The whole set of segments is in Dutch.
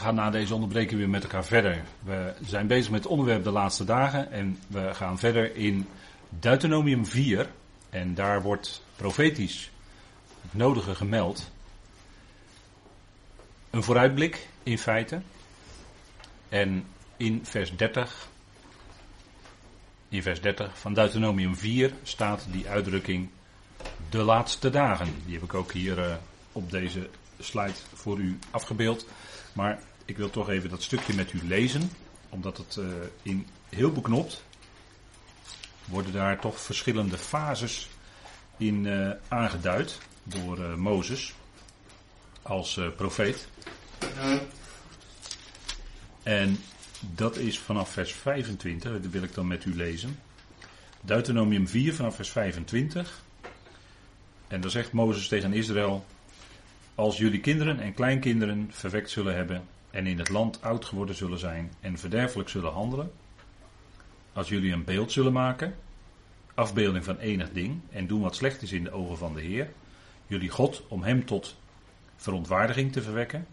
gaan na deze onderbreking weer met elkaar verder. We zijn bezig met het onderwerp de laatste dagen en we gaan verder in Deuteronomium 4. En daar wordt profetisch het nodige gemeld. Een vooruitblik in feite. En in vers 30, in vers 30 van Deuteronomium 4 staat die uitdrukking de laatste dagen. Die heb ik ook hier uh, op deze slide voor u afgebeeld. Maar ik wil toch even dat stukje met u lezen, omdat het uh, in heel beknopt worden daar toch verschillende fases in uh, aangeduid door uh, Mozes als profeet. En dat is vanaf vers 25, dat wil ik dan met u lezen. Deuteronomium 4 vanaf vers 25. En dan zegt Mozes tegen Israël: als jullie kinderen en kleinkinderen verwekt zullen hebben en in het land oud geworden zullen zijn en verderfelijk zullen handelen, als jullie een beeld zullen maken, afbeelding van enig ding, en doen wat slecht is in de ogen van de Heer, jullie God om hem tot verontwaardiging te verwekken,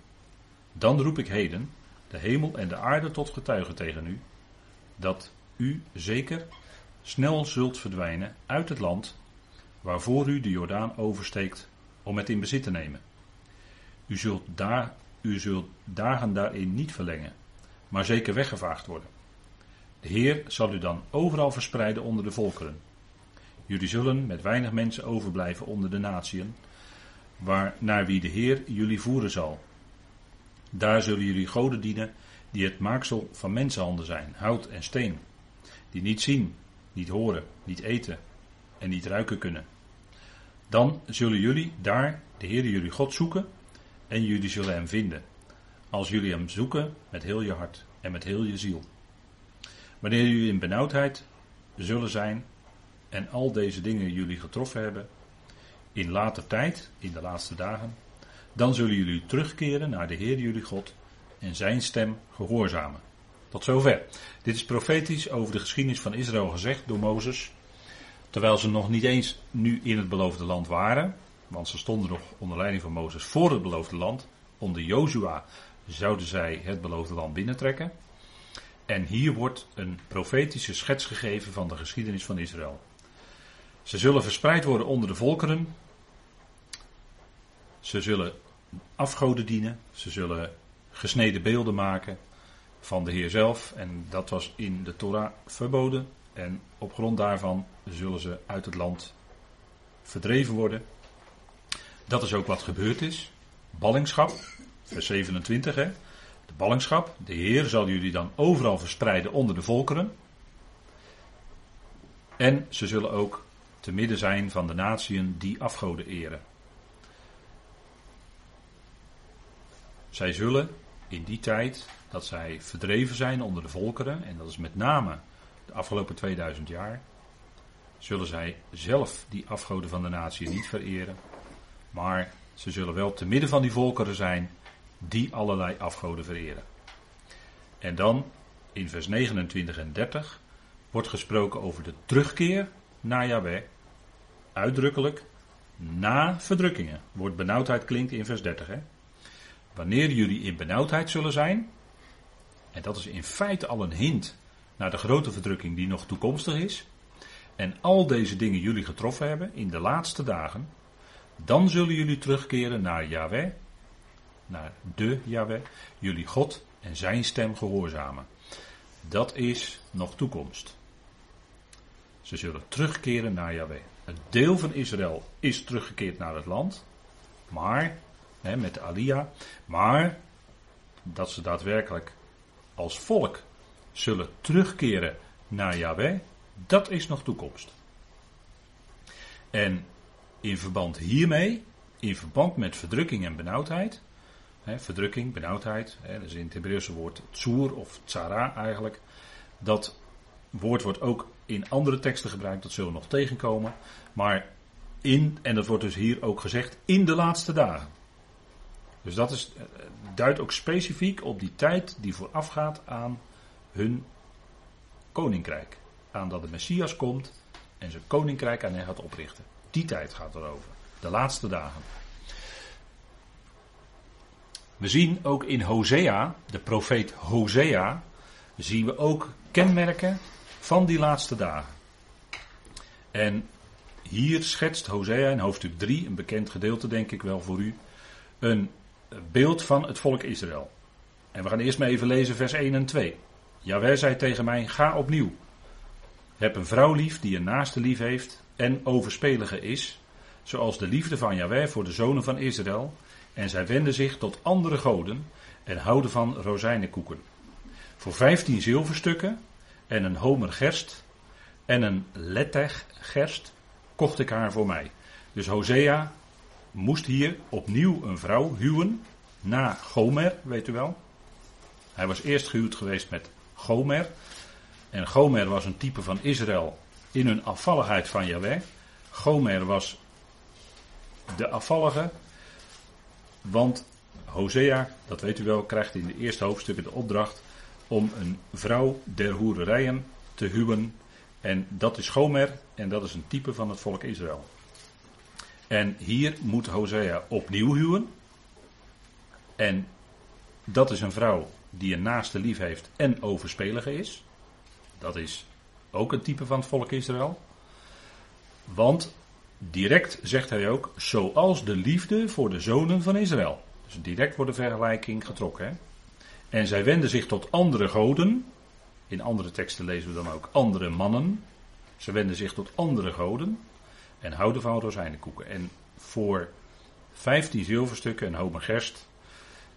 dan roep ik heden de hemel en de aarde tot getuigen tegen u, dat u zeker snel zult verdwijnen uit het land waarvoor u de Jordaan oversteekt om het in bezit te nemen. U zult, daar, u zult dagen daarin niet verlengen, maar zeker weggevaagd worden. De Heer zal u dan overal verspreiden onder de volkeren. Jullie zullen met weinig mensen overblijven onder de natieën, waar, naar wie de Heer jullie voeren zal. Daar zullen jullie goden dienen die het maaksel van mensenhanden zijn, hout en steen, die niet zien, niet horen, niet eten en niet ruiken kunnen. Dan zullen jullie daar de Heer jullie God zoeken en jullie zullen hem vinden. Als jullie hem zoeken met heel je hart en met heel je ziel. Wanneer jullie in benauwdheid zullen zijn en al deze dingen jullie getroffen hebben, in later tijd, in de laatste dagen, dan zullen jullie terugkeren naar de Heer jullie God en zijn stem gehoorzamen. Tot zover. Dit is profetisch over de geschiedenis van Israël gezegd door Mozes, terwijl ze nog niet eens nu in het beloofde land waren, want ze stonden nog onder leiding van Mozes voor het beloofde land. Onder Jozua zouden zij het beloofde land binnentrekken. En hier wordt een profetische schets gegeven van de geschiedenis van Israël. Ze zullen verspreid worden onder de volkeren. Ze zullen afgoden dienen. Ze zullen gesneden beelden maken van de Heer zelf. En dat was in de Torah verboden. En op grond daarvan zullen ze uit het land verdreven worden. Dat is ook wat gebeurd is. Ballingschap, vers 27 hè. De ballingschap, de Heer zal jullie dan overal verspreiden onder de volkeren. En ze zullen ook te midden zijn van de natieën die afgoden eren. Zij zullen in die tijd dat zij verdreven zijn onder de volkeren, en dat is met name de afgelopen 2000 jaar, zullen zij zelf die afgoden van de natie niet vereren, maar ze zullen wel te midden van die volkeren zijn die allerlei afgoden vereren. En dan in vers 29 en 30 wordt gesproken over de terugkeer naar Yahweh. Uitdrukkelijk na verdrukkingen. Woord benauwdheid klinkt in vers 30. Hè? Wanneer jullie in benauwdheid zullen zijn, en dat is in feite al een hint naar de grote verdrukking die nog toekomstig is, en al deze dingen jullie getroffen hebben in de laatste dagen, dan zullen jullie terugkeren naar Yahweh, naar de Yahweh, jullie God en zijn stem gehoorzamen. Dat is nog toekomst. Ze zullen terugkeren naar Yahweh. Een deel van Israël is teruggekeerd naar het land, maar, hè, met de Alia, maar dat ze daadwerkelijk als volk zullen terugkeren naar Yahweh, dat is nog toekomst. En in verband hiermee, in verband met verdrukking en benauwdheid, hè, verdrukking, benauwdheid, hè, dat is in het Hebreeuwse woord tsoer of tsara eigenlijk, dat woord wordt ook in andere teksten gebruikt, dat zullen we nog tegenkomen, maar in, en dat wordt dus hier ook gezegd, in de laatste dagen. Dus dat is, eh, duidt ook specifiek op die tijd die voorafgaat aan hun koninkrijk. Aan dat de Messias komt en zijn koninkrijk aan hen gaat oprichten. Die tijd gaat erover. De laatste dagen. We zien ook in Hosea, de profeet Hosea, zien we ook kenmerken van die laatste dagen. En hier schetst Hosea in hoofdstuk 3, een bekend gedeelte denk ik wel voor u, een beeld van het volk Israël. En we gaan eerst maar even lezen vers 1 en 2. Jawel zei tegen mij, ga opnieuw. Heb een vrouw lief die een naaste lief heeft en overspelige is, zoals de liefde van Jawel voor de zonen van Israël. En zij wenden zich tot andere goden en houden van rozijnenkoeken. Voor vijftien zilverstukken en een homer gerst en een letteg gerst kocht ik haar voor mij. Dus Hosea moest hier opnieuw een vrouw huwen na Gomer, weet u wel. Hij was eerst gehuwd geweest met Gomer. En Gomer was een type van Israël in hun afvalligheid van Yahweh. Gomer was de afvallige. Want Hosea, dat weet u wel, krijgt in de eerste hoofdstukken de opdracht om een vrouw der hoererijen te huwen. En dat is Gomer en dat is een type van het volk Israël. En hier moet Hosea opnieuw huwen. En dat is een vrouw die een naaste lief heeft en overspelige is. Dat is ook een type van het volk Israël. Want direct zegt hij ook, zoals de liefde voor de zonen van Israël. Dus direct wordt de vergelijking getrokken. Hè? En zij wenden zich tot andere goden. In andere teksten lezen we dan ook andere mannen. Ze wenden zich tot andere goden. En houden van rozijnenkoeken. En voor 15 zilverstukken een homer gerst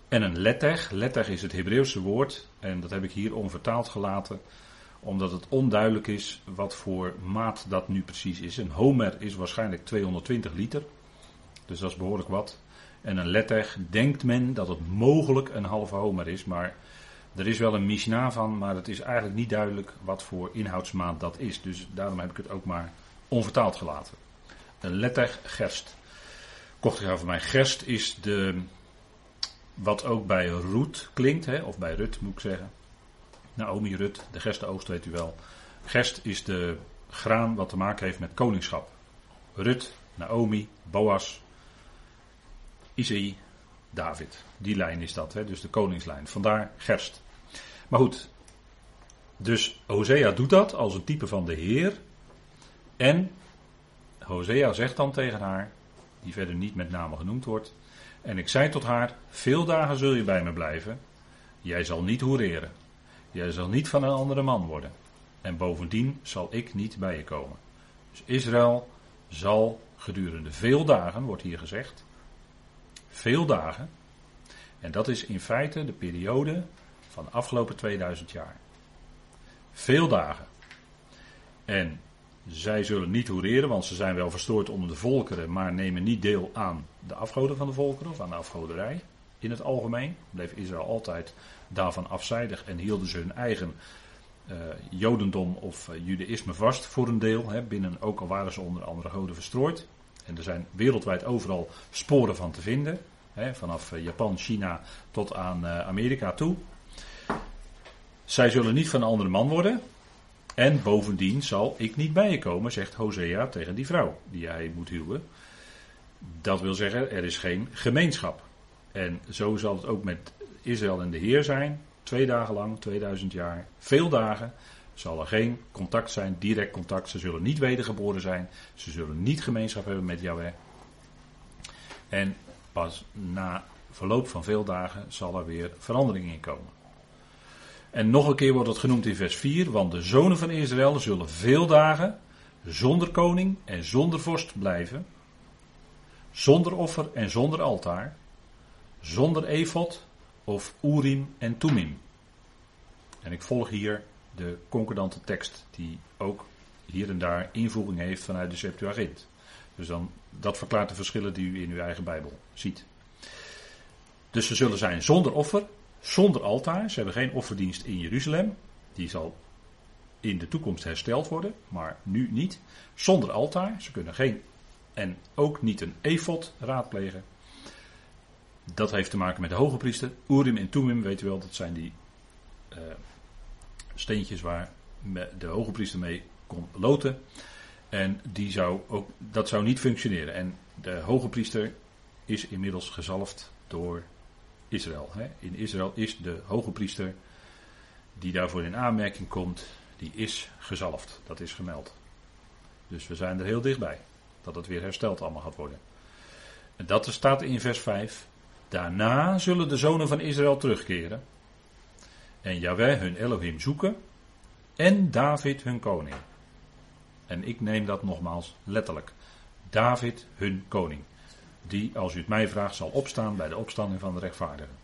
en een letteg. Letteg is het Hebreeuwse woord. En dat heb ik hier onvertaald gelaten. Omdat het onduidelijk is wat voor maat dat nu precies is. Een homer is waarschijnlijk 220 liter. Dus dat is behoorlijk wat. En een letteg denkt men dat het mogelijk een halve homer is. Maar er is wel een misna van. Maar het is eigenlijk niet duidelijk wat voor inhoudsmaat dat is. Dus daarom heb ik het ook maar onvertaald gelaten. Een letteg gerst. Kocht ik van mij. Gerst is de wat ook bij Roet klinkt, hè, of bij Rut moet ik zeggen. Naomi Rut, de gerstenoogst weet u wel. Gerst is de graan wat te maken heeft met koningschap. Rut, Naomi, Boas, Isaïe, David. Die lijn is dat, hè, dus de koningslijn. Vandaar gerst. Maar goed, dus Hosea doet dat als een type van de Heer. En Hosea zegt dan tegen haar, die verder niet met name genoemd wordt: en ik zei tot haar: Veel dagen zul je bij me blijven. Jij zal niet hoereren. Jij zal niet van een andere man worden. En bovendien zal ik niet bij je komen. Dus Israël zal gedurende veel dagen, wordt hier gezegd. Veel dagen. En dat is in feite de periode van de afgelopen 2000 jaar. Veel dagen. En zij zullen niet hoereren, want ze zijn wel verstoord onder de volkeren, maar nemen niet deel aan de afgoden van de volkeren of aan de afgoderij. In het algemeen bleef Israël altijd daarvan afzijdig en hielden ze hun eigen uh, jodendom of uh, vast voor een deel. Hè, binnen, ook al waren ze onder andere goden verstrooid. En er zijn wereldwijd overal sporen van te vinden. Hè, vanaf uh, Japan, China tot aan Amerika toe. Zij zullen niet van een andere man worden. En bovendien zal ik niet bij je komen, zegt Hosea tegen die vrouw die hij moet huwen. Dat wil zeggen, er is geen gemeenschap. En zo zal het ook met Israël en de Heer zijn. Twee dagen lang, 2000 jaar, veel dagen, zal er geen contact zijn, direct contact. Ze zullen niet wedergeboren zijn. Ze zullen niet gemeenschap hebben met Yahweh. En pas na verloop van veel dagen zal er weer verandering in komen. En nog een keer wordt het genoemd in vers 4, want de zonen van Israël zullen veel dagen zonder koning en zonder vorst blijven, zonder offer en zonder altaar, zonder efot of urim en tumim. En ik volg hier de concordante tekst die ook hier en daar invoering heeft vanuit de Septuagint. Dus dan, dat verklaart de verschillen die u in uw eigen Bijbel ziet. Dus ze zullen zijn zonder offer zonder altaar. Ze hebben geen offerdienst in Jeruzalem. Die zal in de toekomst hersteld worden, maar nu niet. Zonder altaar. Ze kunnen geen en ook niet een efot raadplegen. Dat heeft te maken met de hoge priester. Urim en Tumim, weet u wel, dat zijn die uh, steentjes waar de hoge priester mee kon loten. En die zou ook, dat zou niet functioneren. En de hoge priester is inmiddels gezalfd door Israël. Hè. In Israël is de hoge priester die daarvoor in aanmerking komt, die is gezalfd. Dat is gemeld. Dus we zijn er heel dichtbij. Dat het weer hersteld allemaal gaat worden. En dat staat in vers 5. Daarna zullen de zonen van Israël terugkeren. En Yahweh hun Elohim zoeken. En David hun koning. En ik neem dat nogmaals letterlijk. David hun koning. Die, als u het mij vraagt, zal opstaan bij de opstanding van de rechtvaardigen.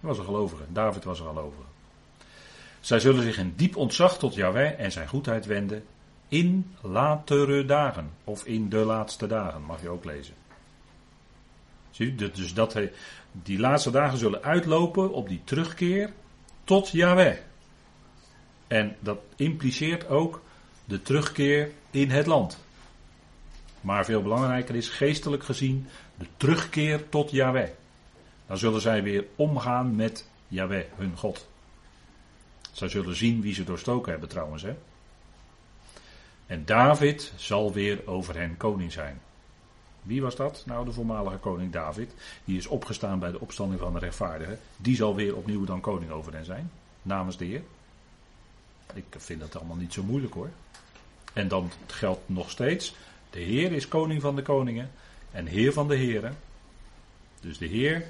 Hij was een gelovige. David was een gelovige. Zij zullen zich in diep ontzag tot Yahweh en zijn goedheid wenden in latere dagen. Of in de laatste dagen, mag je ook lezen. Dus dat die laatste dagen zullen uitlopen op die terugkeer tot Yahweh. En dat impliceert ook de terugkeer in het land. Maar veel belangrijker is geestelijk gezien de terugkeer tot Yahweh. Dan zullen zij weer omgaan met Yahweh, hun God. Zij zullen zien wie ze doorstoken hebben trouwens. Hè? En David zal weer over hen koning zijn. Wie was dat? Nou, de voormalige koning David. Die is opgestaan bij de opstanding van de rechtvaardigen. Die zal weer opnieuw dan koning over hen zijn. Namens de Heer. Ik vind dat allemaal niet zo moeilijk hoor. En dan geldt nog steeds. De Heer is koning van de koningen. En Heer van de heren. Dus de Heer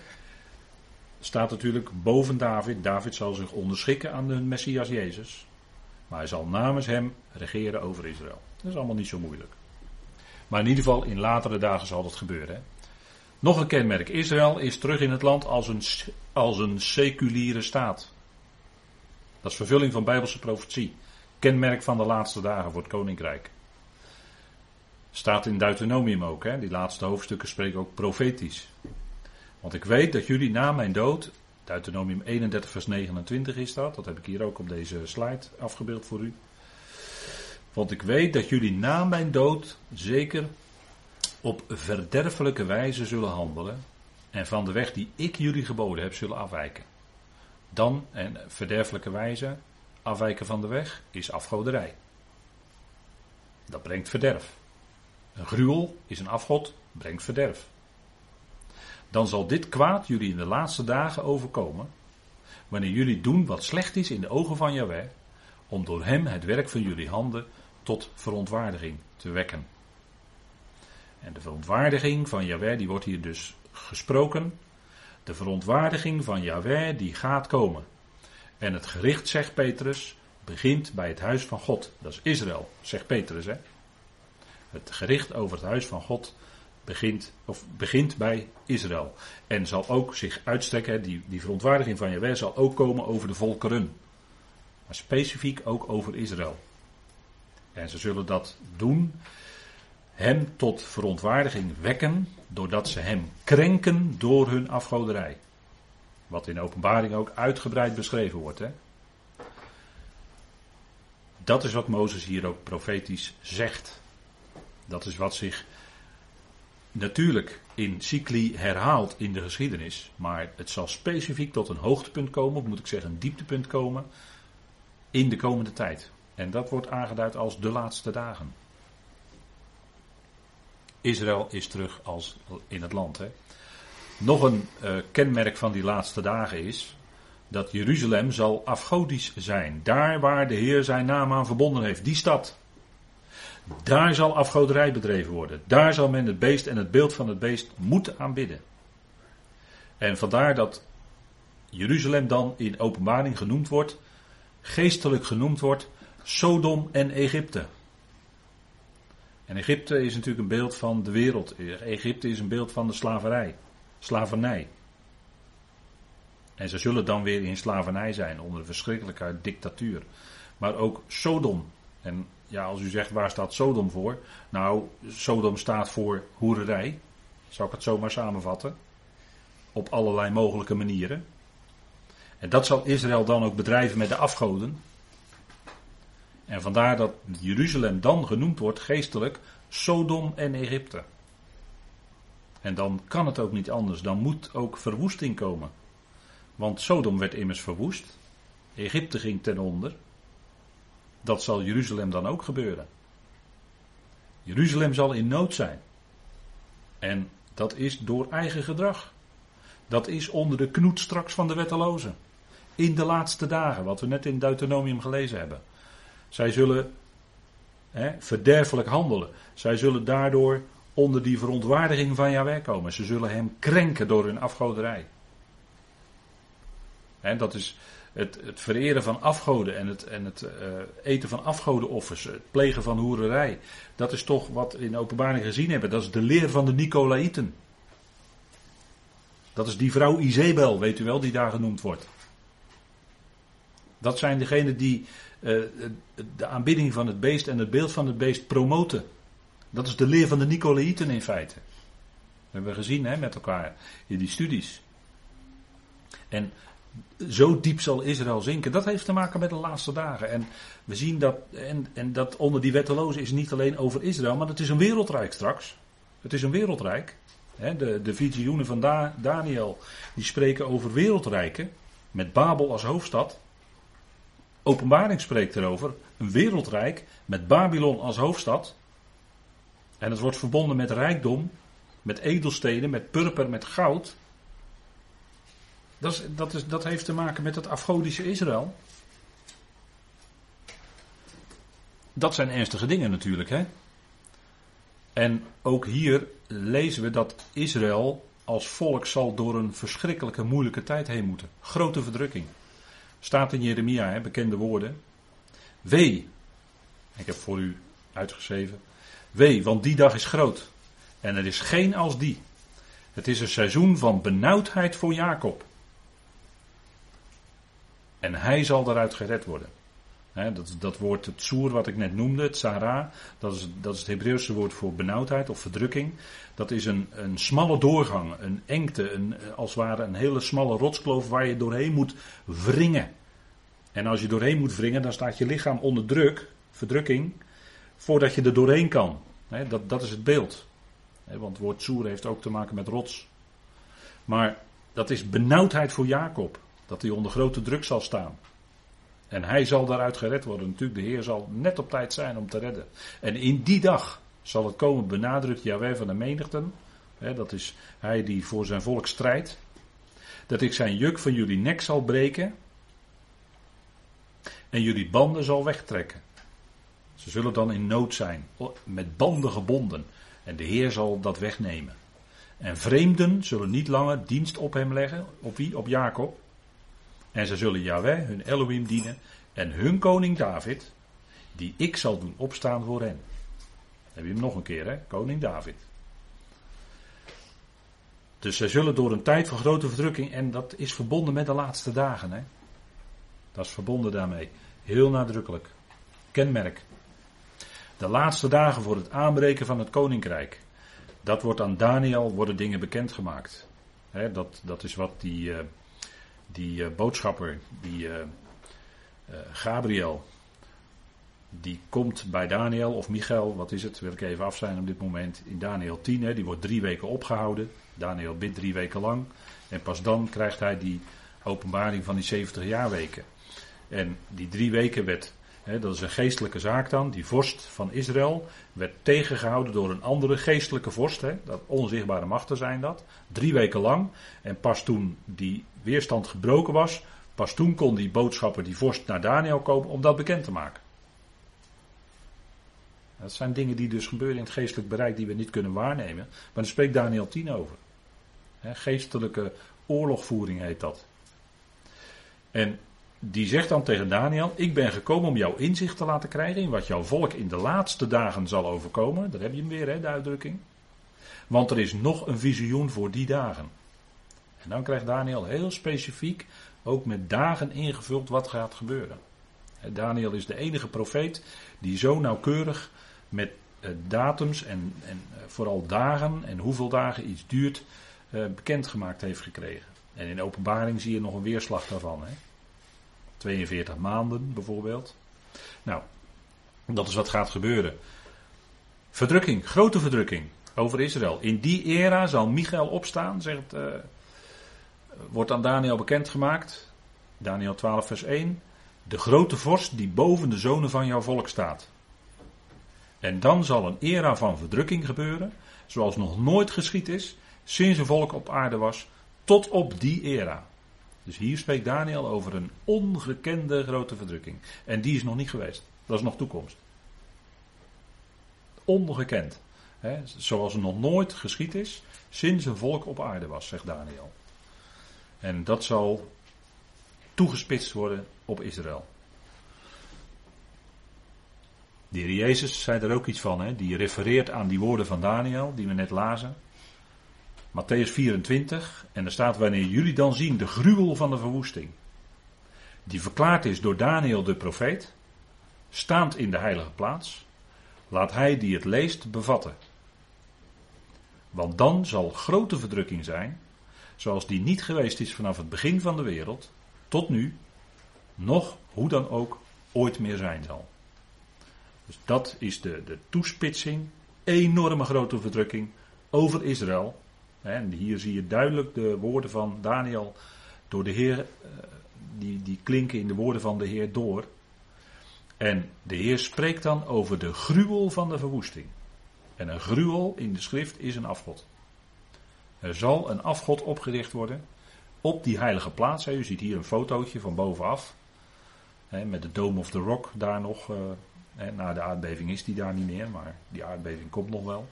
staat natuurlijk boven David. David zal zich onderschikken aan de Messias Jezus. Maar hij zal namens hem regeren over Israël. Dat is allemaal niet zo moeilijk. Maar in ieder geval in latere dagen zal dat gebeuren. Hè? Nog een kenmerk. Israël is terug in het land als een, als een seculiere staat. Dat is vervulling van Bijbelse profetie. Kenmerk van de laatste dagen voor het koninkrijk. Staat in Deuteronomium ook. Hè? Die laatste hoofdstukken spreken ook profetisch. Want ik weet dat jullie na mijn dood, Deuteronomium 31 vers 29 is dat, dat heb ik hier ook op deze slide afgebeeld voor u. Want ik weet dat jullie na mijn dood zeker op verderfelijke wijze zullen handelen en van de weg die ik jullie geboden heb zullen afwijken. Dan, en verderfelijke wijze, afwijken van de weg, is afgoderij. Dat brengt verderf. Een gruwel is een afgod, brengt verderf. Dan zal dit kwaad jullie in de laatste dagen overkomen, wanneer jullie doen wat slecht is in de ogen van Jahweh, om door hem het werk van jullie handen tot verontwaardiging te wekken. En de verontwaardiging van Jahweh, die wordt hier dus gesproken. De verontwaardiging van Jahweh, die gaat komen. En het gericht, zegt Petrus, begint bij het huis van God. Dat is Israël, zegt Petrus. Hè? Het gericht over het huis van God begint, of begint bij Israël. En zal ook zich uitstrekken, die, die verontwaardiging van Jahweh zal ook komen over de volkeren. Maar specifiek ook over Israël. En ze zullen dat doen, hem tot verontwaardiging wekken, doordat ze hem krenken door hun afgoderij. Wat in openbaring ook uitgebreid beschreven wordt. Hè? Dat is wat Mozes hier ook profetisch zegt. Dat is wat zich natuurlijk in cycli herhaalt in de geschiedenis. Maar het zal specifiek tot een hoogtepunt komen, of moet ik zeggen een dieptepunt komen, in de komende tijd. En dat wordt aangeduid als de laatste dagen. Israël is terug als in het land. Hè. Nog een uh, kenmerk van die laatste dagen is dat Jeruzalem zal afgodisch zijn. Daar waar de Heer zijn naam aan verbonden heeft, die stad. Daar zal afgoderij bedreven worden. Daar zal men het beest en het beeld van het beest moeten aanbidden. En vandaar dat Jeruzalem dan in openbaring genoemd wordt, geestelijk genoemd wordt, Sodom en Egypte. En Egypte is natuurlijk een beeld van de wereld. Egypte is een beeld van de slaverij, slavernij. En ze zullen dan weer in slavernij zijn onder een verschrikkelijke dictatuur. Maar ook Sodom. En ja, als u zegt waar staat Sodom voor? Nou, Sodom staat voor hoererij. Zou ik het zomaar samenvatten? Op allerlei mogelijke manieren. En dat zal Israël dan ook bedrijven met de afgoden. En vandaar dat Jeruzalem dan genoemd wordt geestelijk Sodom en Egypte. En dan kan het ook niet anders, dan moet ook verwoesting komen. Want Sodom werd immers verwoest, Egypte ging ten onder. Dat zal Jeruzalem dan ook gebeuren. Jeruzalem zal in nood zijn. En dat is door eigen gedrag. Dat is onder de knoet straks van de wettelozen. In de laatste dagen, wat we net in Deuteronomium gelezen hebben. Zij zullen hè, verderfelijk handelen. Zij zullen daardoor onder die verontwaardiging van Yahweh komen. Ze zullen hem krenken door hun afgoderij. Hè, dat is het, het, vereren van afgoden en het, en het uh, eten van afgodenoffers, het plegen van hoererij. Dat is toch wat we in de openbaring gezien hebben. Dat is de leer van de Nicolaïten. Dat is die vrouw Izebel, weet u wel, die daar genoemd wordt. Dat zijn degenen die uh, de aanbidding van het beest en het beeld van het beest promoten. Dat is de leer van de Nicolaïten in feite. Dat hebben we gezien hè, met elkaar in die studies. En zo diep zal Israël zinken. Dat heeft te maken met de laatste dagen. En we zien dat, en, en dat onder die wettelozen is niet alleen over Israël, maar het is een wereldrijk straks. Het is een wereldrijk. de, de visioenen van Daniel, die spreken over wereldrijken, met Babel als hoofdstad. Openbaring spreekt erover, een wereldrijk met Babylon als hoofdstad. En het wordt verbonden met rijkdom, met edelsteden, met purper, met goud. Dat, is, dat, is, dat heeft te maken met het afgodische Israël. Dat zijn ernstige dingen natuurlijk, hè? En ook hier lezen we dat Israël als volk zal door een verschrikkelijke moeilijke tijd heen moeten. Grote verdrukking. Staat in Jeremia, hè, bekende woorden. Wee, ik heb voor u uitgeschreven. Wee, want die dag is groot. En er is geen als die. Het is een seizoen van benauwdheid voor Jacob. En hij zal daaruit gered worden. Dat, dat woord, het soer wat ik net noemde, het Sarah, dat is, dat is het Hebreeuwse woord voor benauwdheid of verdrukking. Dat is een, een smalle doorgang, een engte, een, als het ware een hele smalle rotskloof waar je doorheen moet wringen. En als je doorheen moet wringen, dan staat je lichaam onder druk, verdrukking, voordat je er doorheen kan. dat, dat is het beeld. want het woord soer heeft ook te maken met rots. Maar dat is benauwdheid voor Jacob. Dat hij onder grote druk zal staan. En hij zal daaruit gered worden. Natuurlijk, de Heer zal net op tijd zijn om te redden. En in die dag zal het komen, benadrukt Jaweh van de menigten. Hè, dat is hij die voor zijn volk strijdt. Dat ik zijn juk van jullie nek zal breken. En jullie banden zal wegtrekken. Ze zullen dan in nood zijn, met banden gebonden. En de Heer zal dat wegnemen. En vreemden zullen niet langer dienst op hem leggen. Op wie? Op Jacob. En ze zullen Yahweh, hun Elohim, dienen. En hun koning David, die ik zal doen opstaan voor hen. Heb je hem nog een keer, hè? Koning David. Dus zij zullen door een tijd van grote verdrukking, en dat is verbonden met de laatste dagen, hè? Dat is verbonden daarmee. Heel nadrukkelijk. Kenmerk. De laatste dagen voor het aanbreken van het koninkrijk. Dat wordt aan Daniel, worden dingen bekendgemaakt. He, dat, dat is wat die, uh, die uh, boodschapper, die uh, Gabriel, die komt bij Daniel of Michael, wat is het, wil ik even af zijn op dit moment, in Daniel 10, hè, die wordt drie weken opgehouden. Daniel bidt drie weken lang en pas dan krijgt hij die openbaring van die 70 jaarweken. En die drie weken werd, dat is een geestelijke zaak dan, die vorst van Israël werd tegengehouden door een andere geestelijke vorst, dat onzichtbare machten zijn dat, drie weken lang. En pas toen die weerstand gebroken was, pas toen kon die boodschapper, die vorst, naar Daniel komen om dat bekend te maken. Dat zijn dingen die dus gebeuren in het geestelijk bereik die we niet kunnen waarnemen. Maar daar spreekt Daniel 10 over. geestelijke oorlogvoering heet dat. En die zegt dan tegen Daniel: Ik ben gekomen om jouw inzicht te laten krijgen in wat jouw volk in de laatste dagen zal overkomen. Daar heb je hem weer, hè, de uitdrukking. Want er is nog een visioen voor die dagen. En dan krijgt Daniel heel specifiek, ook met dagen ingevuld, wat gaat gebeuren. Daniel is de enige profeet die zo nauwkeurig met eh, datums en, en eh, vooral dagen en hoeveel dagen iets duurt, eh, bekendgemaakt heeft gekregen. En in openbaring zie je nog een weerslag daarvan. Hè? 42 maanden bijvoorbeeld. Nou, dat is wat gaat gebeuren. Verdrukking, grote verdrukking over Israël. In die era zal Michael opstaan, zegt, uh, wordt aan Daniel bekendgemaakt. Daniel 12, vers 1. De grote vorst die boven de zonen van jouw volk staat. En dan zal een era van verdrukking gebeuren, zoals nog nooit geschied is, sinds een volk op aarde was, Tot op die era. Dus hier spreekt Daniel over een ongekende grote verdrukking. En die is nog niet geweest. Dat is nog toekomst. Ongekend. Zoals er nog nooit geschied is sinds een volk op aarde was, zegt Daniel. En dat zal toegespitst worden op Israël. De heer Jezus zei er ook iets van, hè? die refereert aan die woorden van Daniel, die we net lazen. Matthäus 24, en er staat wanneer jullie dan zien de gruwel van de verwoesting, die verklaard is door Daniel de profeet, staand in de heilige plaats, laat hij die het leest bevatten. Want dan zal grote verdrukking zijn, zoals die niet geweest is vanaf het begin van de wereld, tot nu, nog hoe dan ook ooit meer zijn zal. Dus dat is de, de toespitsing, enorme grote verdrukking over Israël. En hier zie je duidelijk de woorden van Daniel door de Heer, eh, die, die klinken in de woorden van de Heer door. En de Heer spreekt dan over de gruwel van de verwoesting. En een gruwel in de schrift is een afgod. Er zal een afgod opgericht worden op die heilige plaats. U ziet hier een fotootje van bovenaf. Met de Dome of the Rock daar nog. Eh, na de aardbeving is die daar niet meer, maar die aardbeving komt nog wel.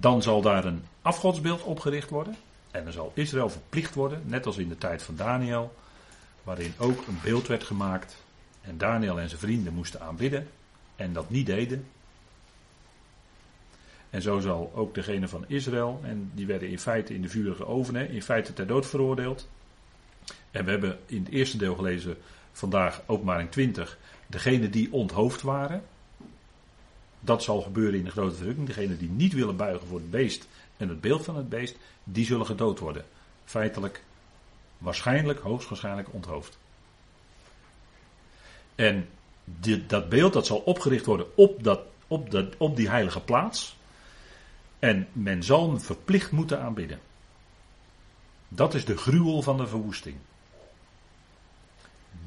Dan zal daar een afgodsbeeld opgericht worden. En dan zal Israël verplicht worden, net als in de tijd van Daniel, waarin ook een beeld werd gemaakt. En Daniel en zijn vrienden moesten aanbidden en dat niet deden. En zo zal ook degene van Israël, en die werden in feite in de vurige oven, in feite ter dood veroordeeld. En we hebben in het eerste deel gelezen vandaag, openbaring 20, degene die onthoofd waren. Dat zal gebeuren in de grote verdrukking. Degene die niet willen buigen voor het beest en het beeld van het beest, die zullen gedood worden. Feitelijk, waarschijnlijk, hoogstwaarschijnlijk onthoofd. En dat beeld dat zal opgericht worden op, dat, op, dat, op die heilige plaats. En men zal hem verplicht moeten aanbidden. Dat is de gruwel van de verwoesting.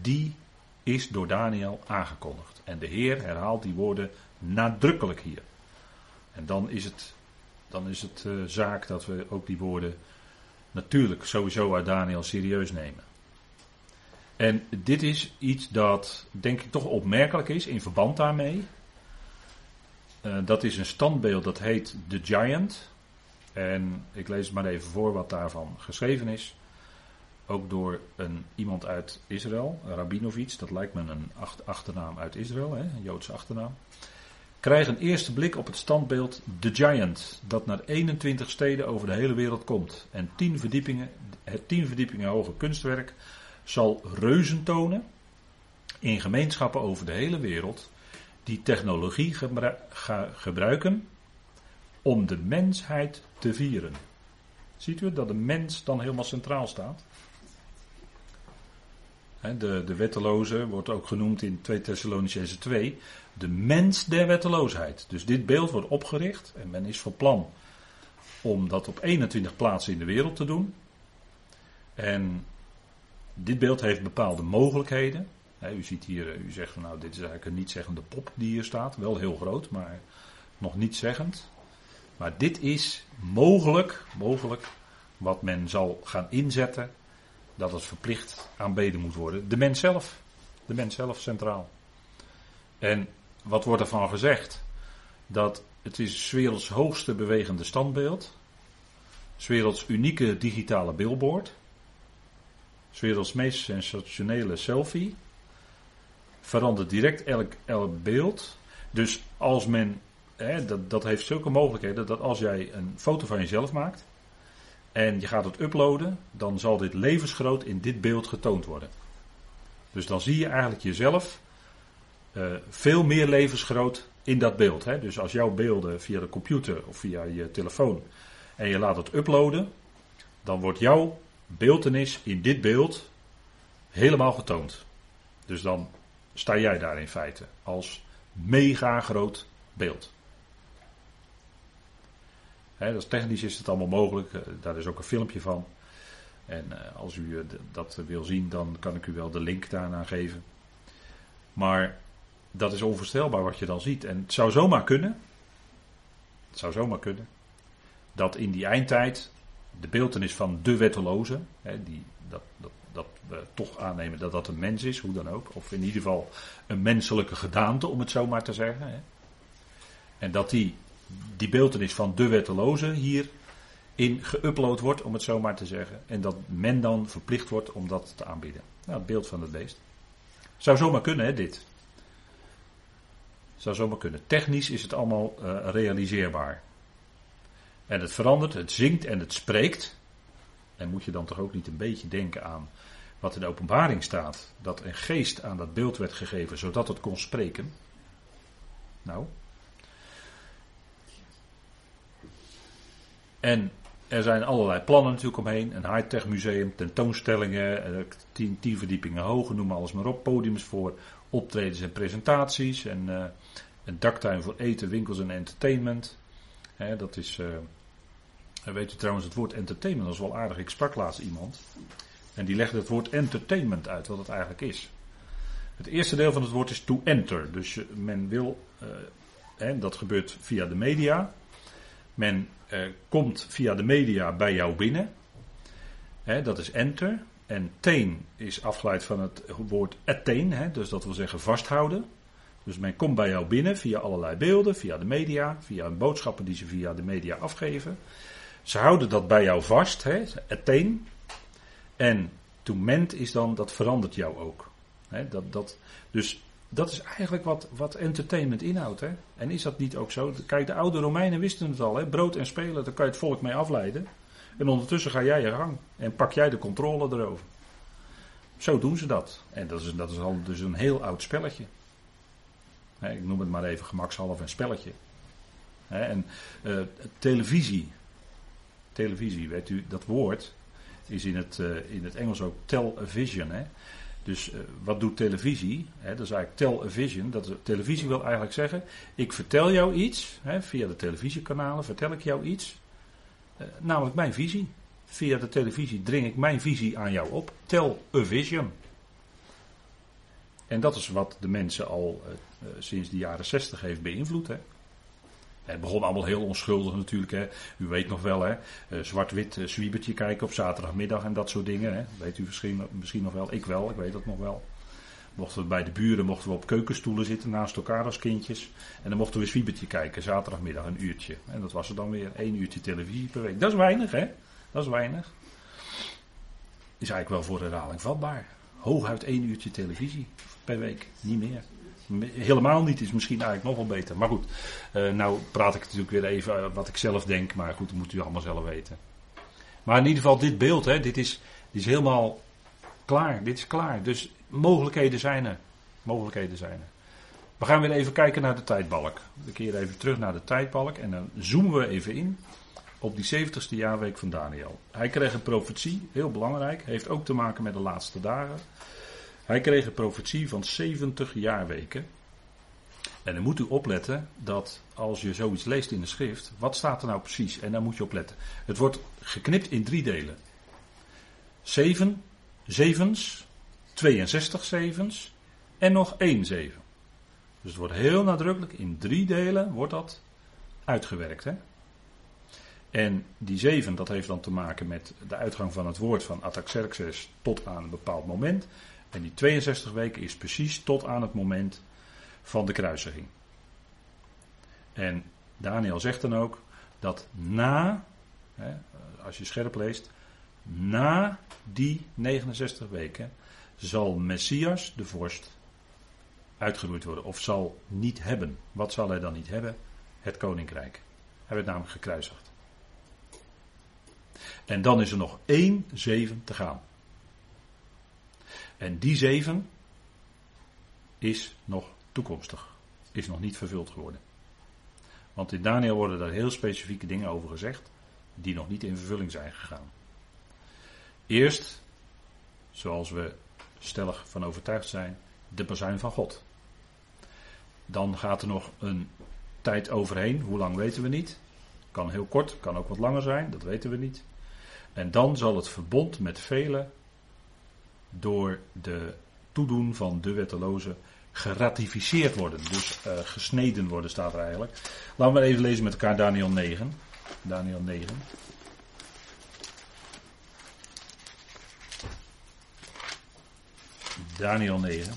Die is door Daniel aangekondigd. En de Heer herhaalt die woorden nadrukkelijk hier. En dan is het, dan is het uh, zaak dat we ook die woorden natuurlijk sowieso uit Daniel serieus nemen. En dit is iets dat denk ik toch opmerkelijk is in verband daarmee. Uh, dat is een standbeeld dat heet The Giant. En ik lees het maar even voor wat daarvan geschreven is. Ook door een, iemand uit Israël, Rabinovich, dat lijkt me een achternaam uit Israël, hè, een Joodse achternaam. Krijg een eerste blik op het standbeeld The Giant, dat naar 21 steden over de hele wereld komt. En 10 verdiepingen, het 10 verdiepingen hoge kunstwerk zal reuzen tonen in gemeenschappen over de hele wereld die technologie gebruiken om de mensheid te vieren. Ziet u dat de mens dan helemaal centraal staat? De, de wetteloze wordt ook genoemd in 2 Thessalonicense 2. De mens der wetteloosheid. Dus dit beeld wordt opgericht en men is van plan om dat op 21 plaatsen in de wereld te doen. En dit beeld heeft bepaalde mogelijkheden. u ziet hier, eh, u zegt van nou, dit is eigenlijk een niet-zeggende pop die hier staat. Wel heel groot, maar nog niet zeggend. Maar dit is mogelijk, mogelijk wat men zal gaan inzetten. Dat het verplicht aanbeden moet worden. De mens zelf. De mens zelf centraal. En wat wordt ervan gezegd? Dat het is werelds hoogste bewegende standbeeld. werelds unieke digitale billboard. werelds meest sensationele selfie. Verandert direct elk, elk beeld. Dus als men, hè, dat, dat heeft zulke mogelijkheden dat als jij een foto van jezelf maakt en je gaat het uploaden, dan zal dit levensgroot in dit beeld getoond worden. Dus dan zie je eigenlijk jezelf uh, veel meer levensgroot in dat beeld. Hè? Dus als jouw beelden via de computer of via je telefoon en je laat het uploaden, dan wordt jouw beeldenis in dit beeld helemaal getoond. Dus dan sta jij daar in feite als mega groot beeld. He, is technisch is het allemaal mogelijk. Eh, daar is ook een filmpje van. En uh, als u uh, dat wil zien, dan kan ik u wel de link daarna geven. Maar dat is onvoorstelbaar wat je dan ziet. En het zou zomaar kunnen. Het zou zomaar kunnen. dat in die eindtijd de beeldenis van de wetteloze, die, dat, dat, we toch aannemen dat dat een mens is, hoe dan ook. Of in ieder geval een menselijke gedaante, om het zo maar te zeggen. En dat die, die beeldenis van de wetteloze hier in geüpload wordt, om het zo maar te zeggen. En dat men dan verplicht wordt om dat te aanbieden. Nou, het beeld van het beest. Zou zomaar kunnen, hè, dit. Zou zomaar kunnen. Technisch is het allemaal uh, realiseerbaar. En het verandert, het zingt en het spreekt. En moet je dan toch ook niet een beetje denken aan wat in de openbaring staat: dat een geest aan dat beeld werd gegeven zodat het kon spreken. Nou. En er zijn allerlei plannen natuurlijk omheen. Een high-tech museum, tentoonstellingen, eh, tien, tien verdiepingen hoog, noem alles maar op. Podiums voor optredens en presentaties. En uh, een daktuin voor eten, winkels en entertainment. dat is. Uh, weet u trouwens, het woord entertainment, dat is wel aardig. Ik sprak laatst iemand. En die legde het woord entertainment uit, wat het eigenlijk is. Het eerste deel van het woord is to enter. Dus men wil. Uh, dat gebeurt via de media. Men uh, komt via de media bij jou binnen. dat is enter. En teen is afgeleid van het woord attain, dus dat wil zeggen vasthouden. Dus men komt bij jou binnen via allerlei beelden, via de media, via boodschappen die ze via de media afgeven. Ze houden dat bij jou vast, hè, attain. En to ment is dan, dat verandert jou ook. dat, dat, dus dat is eigenlijk wat, wat entertainment inhoudt. Hè? En is dat niet ook zo? Kijk, de oude Romeinen wisten het al. Hè? Brood en spelen, daar kan je het volk mee afleiden. En ondertussen ga jij je gang. En pak jij de controle erover. Zo doen ze dat. En dat is, dat is al dus een heel oud spelletje. ik noem het maar even gemakshalve een spelletje. en uh, televisie. Televisie, weet u, dat woord is in het, uh, in het Engels ook television. Hè? Dus uh, wat doet televisie? Dat is eigenlijk television. Dat is, televisie wil eigenlijk zeggen: ik vertel jou iets, via de televisiekanalen vertel ik jou iets, uh, namelijk mijn visie. Via de televisie dring ik mijn visie aan jou op. Television. En dat is wat de mensen al uh, sinds de jaren zestig heeft beïnvloed. Het begon allemaal heel onschuldig natuurlijk. Hè. U weet nog wel, hè. Uh, zwart-wit uh, zwiebertje kijken op zaterdagmiddag en dat soort dingen. Hè. Weet u misschien, misschien nog wel. Ik wel, ik weet dat nog wel. Mochten we bij de buren mochten we op keukenstoelen zitten naast elkaar als kindjes. En dan mochten we zwiebertje kijken, zaterdagmiddag een uurtje. En dat was er dan weer één uurtje televisie per week. Dat is weinig, hè. Dat is weinig. Is eigenlijk wel voor herhaling vatbaar. Hooguit één uurtje televisie per week, niet meer. Helemaal niet is misschien eigenlijk nog wel beter. Maar goed, uh, nou praat ik natuurlijk weer even uh, wat ik zelf denk. Maar goed, dat moet u allemaal zelf weten. Maar in ieder geval dit beeld, hè, dit, is, dit is helemaal klaar. Dit is klaar. Dus mogelijkheden zijn er. Mogelijkheden zijn er. We gaan weer even kijken naar de tijdbalk. We keren even terug naar de tijdbalk. En dan zoomen we even in op die 70ste jaarweek van Daniel. Hij kreeg een profetie, heel belangrijk. Heeft ook te maken met de laatste dagen. Hij kreeg een profetie van 70 jaarweken. En dan moet u opletten dat als je zoiets leest in de schrift, wat staat er nou precies? En daar moet je op letten. Het wordt geknipt in drie delen. Zeven, zevens, 62 zevens en nog één zeven. Dus het wordt heel nadrukkelijk in drie delen wordt dat uitgewerkt. Hè? En die zeven, dat heeft dan te maken met de uitgang van het woord van Ataxerxes tot aan een bepaald moment. En die 62 weken is precies tot aan het moment van de kruisiging. En Daniel zegt dan ook dat na, hè, als je scherp leest, na die 69 weken zal Messias, de vorst, uitgeroeid worden. Of zal niet hebben. Wat zal hij dan niet hebben? Het koninkrijk. Hij werd namelijk gekruisigd. En dan is er nog één zeven te gaan. En die zeven is nog toekomstig. Is nog niet vervuld geworden. Want in Daniel worden daar heel specifieke dingen over gezegd. Die nog niet in vervulling zijn gegaan. Eerst, zoals we stellig van overtuigd zijn, de bazuin van God. Dan gaat er nog een tijd overheen. Hoe lang weten we niet. Kan heel kort, kan ook wat langer zijn, dat weten we niet. En dan zal het verbond met velen door de toedoen van de wetteloze geratificeerd worden. Dus uh, gesneden worden staat er eigenlijk. Laten we even lezen met elkaar Daniel 9. Daniel 9. Daniel 9.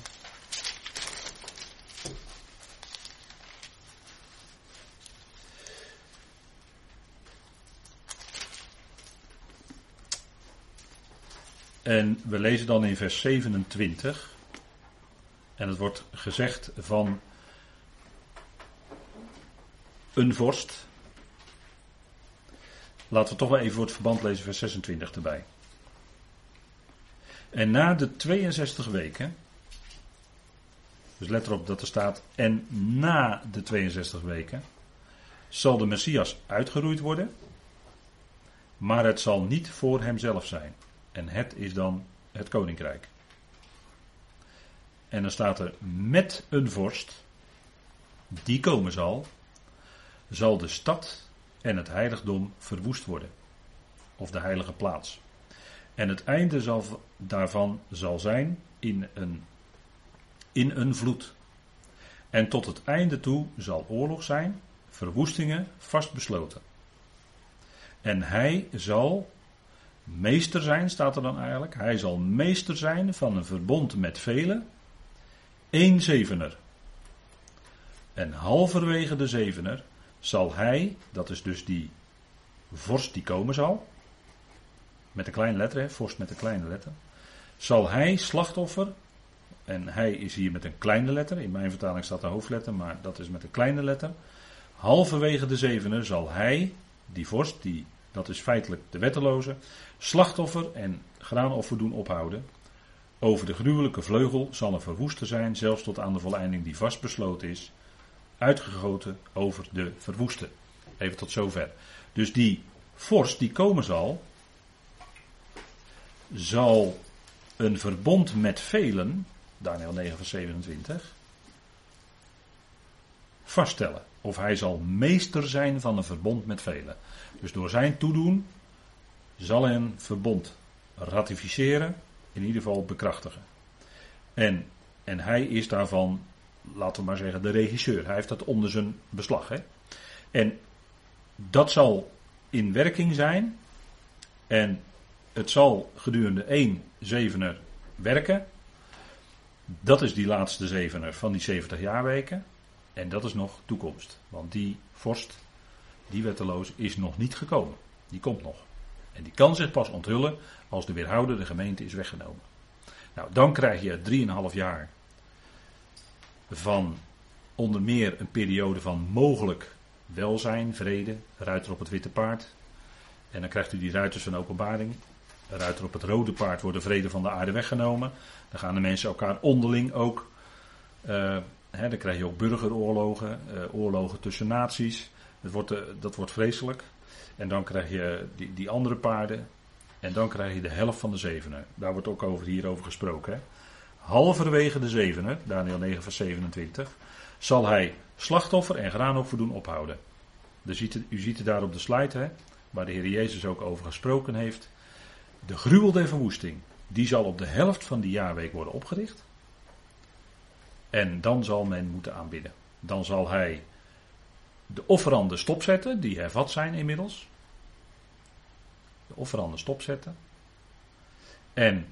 En we lezen dan in vers 27. En het wordt gezegd van een vorst. Laten we toch wel even voor het verband lezen, vers 26 erbij. En na de 62 weken. Dus let erop dat er staat. En na de 62 weken. Zal de Messias uitgeroeid worden. Maar het zal niet voor hemzelf zijn. En het is dan het koninkrijk. En dan staat er met een vorst, die komen zal, zal de stad en het heiligdom verwoest worden. Of de heilige plaats. En het einde zal, daarvan zal zijn in een, in een vloed. En tot het einde toe zal oorlog zijn, verwoestingen vastbesloten. En hij zal meester zijn, staat er dan eigenlijk. Hij zal meester zijn van een verbond met velen. Eén zevener. En halverwege de zevener zal hij, dat is dus die vorst die komen zal. Met een kleine letter, hè, vorst met een kleine letter. Zal hij slachtoffer, en hij is hier met een kleine letter, in mijn vertaling staat de hoofdletter, maar dat is met een kleine letter. Halverwege de zevener zal hij, die vorst, die dat is feitelijk de wetteloze, slachtoffer en graanoffer doen ophouden. Over de gruwelijke vleugel zal er verwoester zijn, zelfs tot aan de voleinding die vastbesloten is, uitgegoten over de verwoeste. Even tot zover. Dus die vorst die komen zal, zal een verbond met velen, Daniel 9 vers 27, vaststellen. Of hij zal meester zijn van een verbond met velen. Dus door zijn toedoen zal hij een verbond ratificeren, in ieder geval bekrachtigen. En, en hij is daarvan, laten we maar zeggen, de regisseur. Hij heeft dat onder zijn beslag. Hè? En dat zal in werking zijn. En het zal gedurende één zevener werken. Dat is die laatste zevener van die 70 jaarweken. En dat is nog toekomst. Want die vorst die wetteloos is nog niet gekomen. Die komt nog. En die kan zich pas onthullen als de weerhoudende gemeente is weggenomen. Nou, dan krijg je 3,5 jaar van onder meer een periode van mogelijk welzijn, vrede, ruiter op het witte paard. En dan krijgt u die ruiters van openbaring. Ruiter op het rode paard wordt de vrede van de aarde weggenomen. Dan gaan de mensen elkaar onderling ook. Uh, hè, dan krijg je ook burgeroorlogen, uh, oorlogen tussen naties. Dat wordt, eh, dat wordt vreselijk. En dan krijg je die, die andere paarden. En dan krijg je de helft van de zevener. Daar wordt ook over, hierover gesproken. Hè. Halverwege de zevener, Daniel 9 vers 27, zal hij slachtoffer en graanoffer doen ophouden. Ziet u ziet het daar op de slide, hè, waar de Heer Jezus ook over gesproken heeft. De gruwel der verwoesting, die zal op de helft van die jaarweek worden opgericht. En dan zal men moeten aanbidden. Dan zal hij de offeranden stopzetten, die hervat zijn inmiddels. De offeranden stopzetten. En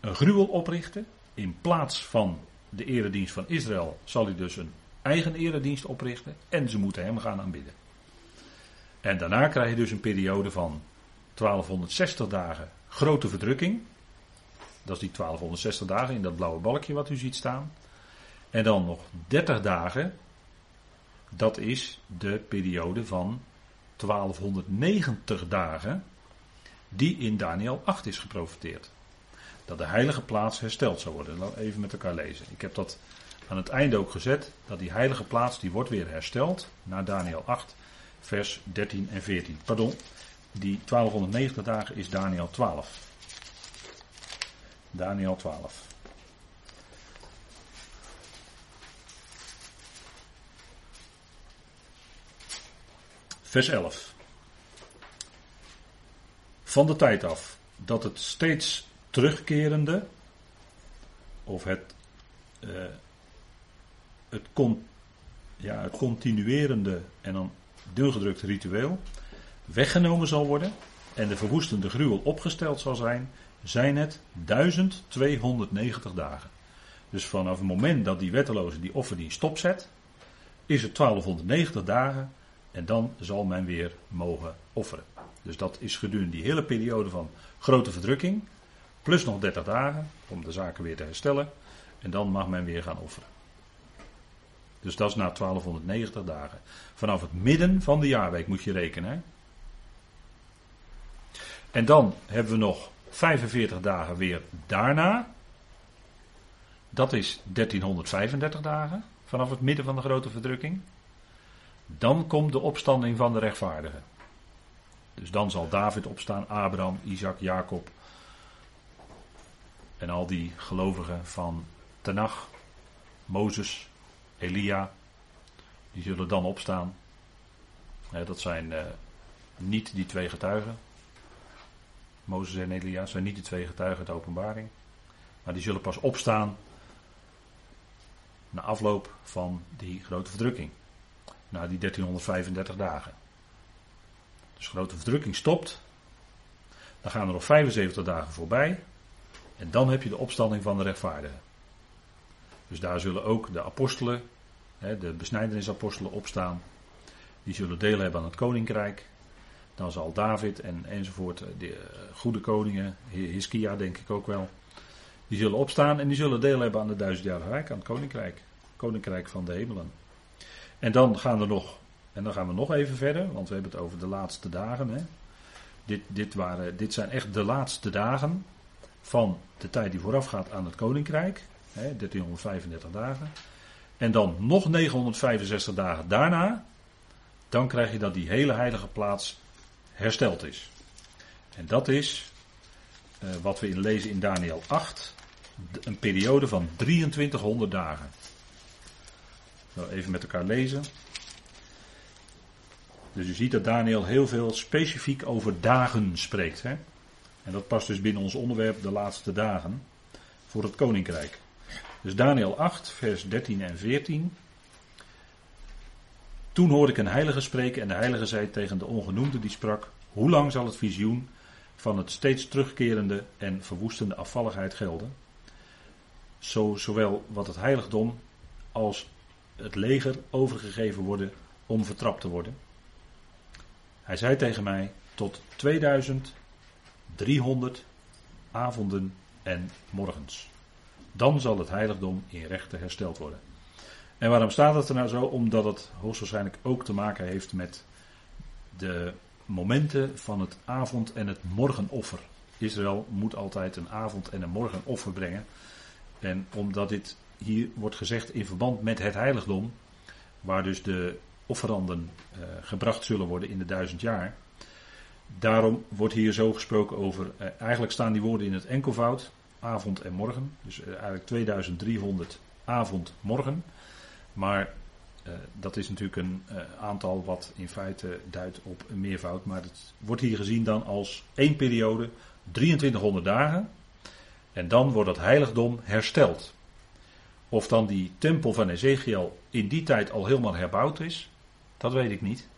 een gruwel oprichten. In plaats van de eredienst van Israël zal hij dus een eigen eredienst oprichten. En ze moeten hem gaan aanbidden. En daarna krijg je dus een periode van 1260 dagen grote verdrukking. Dat is die 1260 dagen in dat blauwe balkje wat u ziet staan. En dan nog 30 dagen dat is de periode van 1290 dagen die in Daniel 8 is geprofiteerd. Dat de heilige plaats hersteld zou worden. Laten we even met elkaar lezen. Ik heb dat aan het einde ook gezet. Dat die heilige plaats die wordt weer hersteld. Naar Daniel 8 vers 13 en 14. Pardon. Die 1290 dagen is Daniel 12. Daniel 12. Vers 11. Van de tijd af dat het steeds terugkerende, of het, uh, het, ja, het continuerende, en dan dungedrukt ritueel, weggenomen zal worden en de verwoestende gruwel opgesteld zal zijn, zijn het 1290 dagen. Dus vanaf het moment dat die wetteloze die offer die stopzet, is het 1290 dagen en dan zal men weer mogen offeren. Dus dat is gedurende die hele periode van grote verdrukking, plus nog 30 dagen om de zaken weer te herstellen en dan mag men weer gaan offeren. Dus dat is na 1290 dagen. Vanaf het midden van de jaarweek moet je rekenen. En dan hebben we nog 45 dagen weer daarna. Dat is 1335 dagen vanaf het midden van de grote verdrukking. Dan komt de opstanding van de rechtvaardigen. Dus dan zal David opstaan, Abraham, Isaac, Jacob. En al die gelovigen van Tenach, Mozes, Elia. Die zullen dan opstaan. dat zijn uh, niet die twee getuigen. Mozes en Elia zijn niet de twee getuigen de openbaring. Maar die zullen pas opstaan na afloop van die grote verdrukking. Na die 1335 dagen. Dus grote verdrukking stopt. Dan gaan er nog 75 dagen voorbij. En dan heb je de opstanding van de rechtvaardigen. Dus daar zullen ook de apostelen, de besnijdenisapostelen opstaan. Die zullen deel hebben aan het koninkrijk. Dan zal David en enzovoort, de eh, goede koningen, Hiskia denk ik ook wel. Die zullen opstaan en die zullen deel hebben aan de duizendjarige rijk, aan het koninkrijk. Koninkrijk van de hemelen. En dan gaan er nog, en dan gaan we nog even verder, want we hebben het over de laatste dagen. Hè. Dit, dit, waren, dit zijn echt de laatste dagen van de tijd die voorafgaat aan het koninkrijk. Hè, 1335 dagen. En dan nog 965 dagen daarna. Dan krijg je dat die hele heilige plaats hersteld is. En dat is uh, wat we in lezen in Daniel 8. Een periode van 2300 dagen. Even met elkaar lezen. Dus u ziet dat Daniel heel veel specifiek over dagen spreekt. Hè? En dat past dus binnen ons onderwerp de laatste dagen voor het koninkrijk. Dus Daniel 8, vers 13 en 14. Toen hoorde ik een heilige spreken en de heilige zei tegen de ongenoemde die sprak: Hoe lang zal het visioen van het steeds terugkerende en verwoestende afvalligheid gelden? Zo, zowel wat het heiligdom als het leger overgegeven worden om vertrapt te worden. Hij zei tegen mij: Tot 2300 avonden en morgens. Dan zal het heiligdom in rechten hersteld worden. En waarom staat het er nou zo? Omdat het hoogstwaarschijnlijk ook te maken heeft met de momenten van het avond- en het morgenoffer. Israël moet altijd een avond- en een morgenoffer brengen. En omdat dit hier wordt gezegd in verband met het heiligdom, waar dus de offeranden uh, gebracht zullen worden in de duizend jaar. Daarom wordt hier zo gesproken over, uh, eigenlijk staan die woorden in het enkelvoud, avond en morgen. Dus uh, eigenlijk 2300 avond, morgen. Maar dat is natuurlijk een aantal wat in feite duidt op een meervoud. Maar het wordt hier gezien dan als één periode, 2300 dagen. En dan wordt het heiligdom hersteld. Of dan die tempel van Ezekiel in die tijd al helemaal herbouwd is, dat weet ik niet.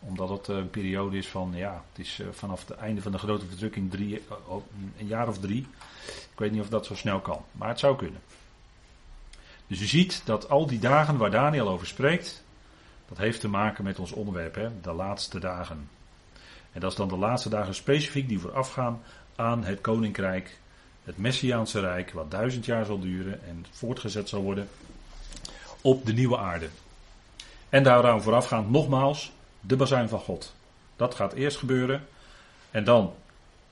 Omdat het een periode is van, ja, het is eh, vanaf het einde van de grote verdrukking drie, eh, een jaar of drie. Ik weet niet of dat zo snel kan, maar het zou kunnen. Dus u ziet dat al die dagen waar Daniel over spreekt, dat heeft te maken met ons onderwerp, hè, de laatste dagen. En dat is dan de laatste dagen specifiek die voorafgaan aan het koninkrijk het Messiaanse Rijk, wat duizend jaar zal duren en voortgezet zal worden op de nieuwe aarde. En daaraan voorafgaand nogmaals de bazuin van God. Dat gaat eerst gebeuren. En dan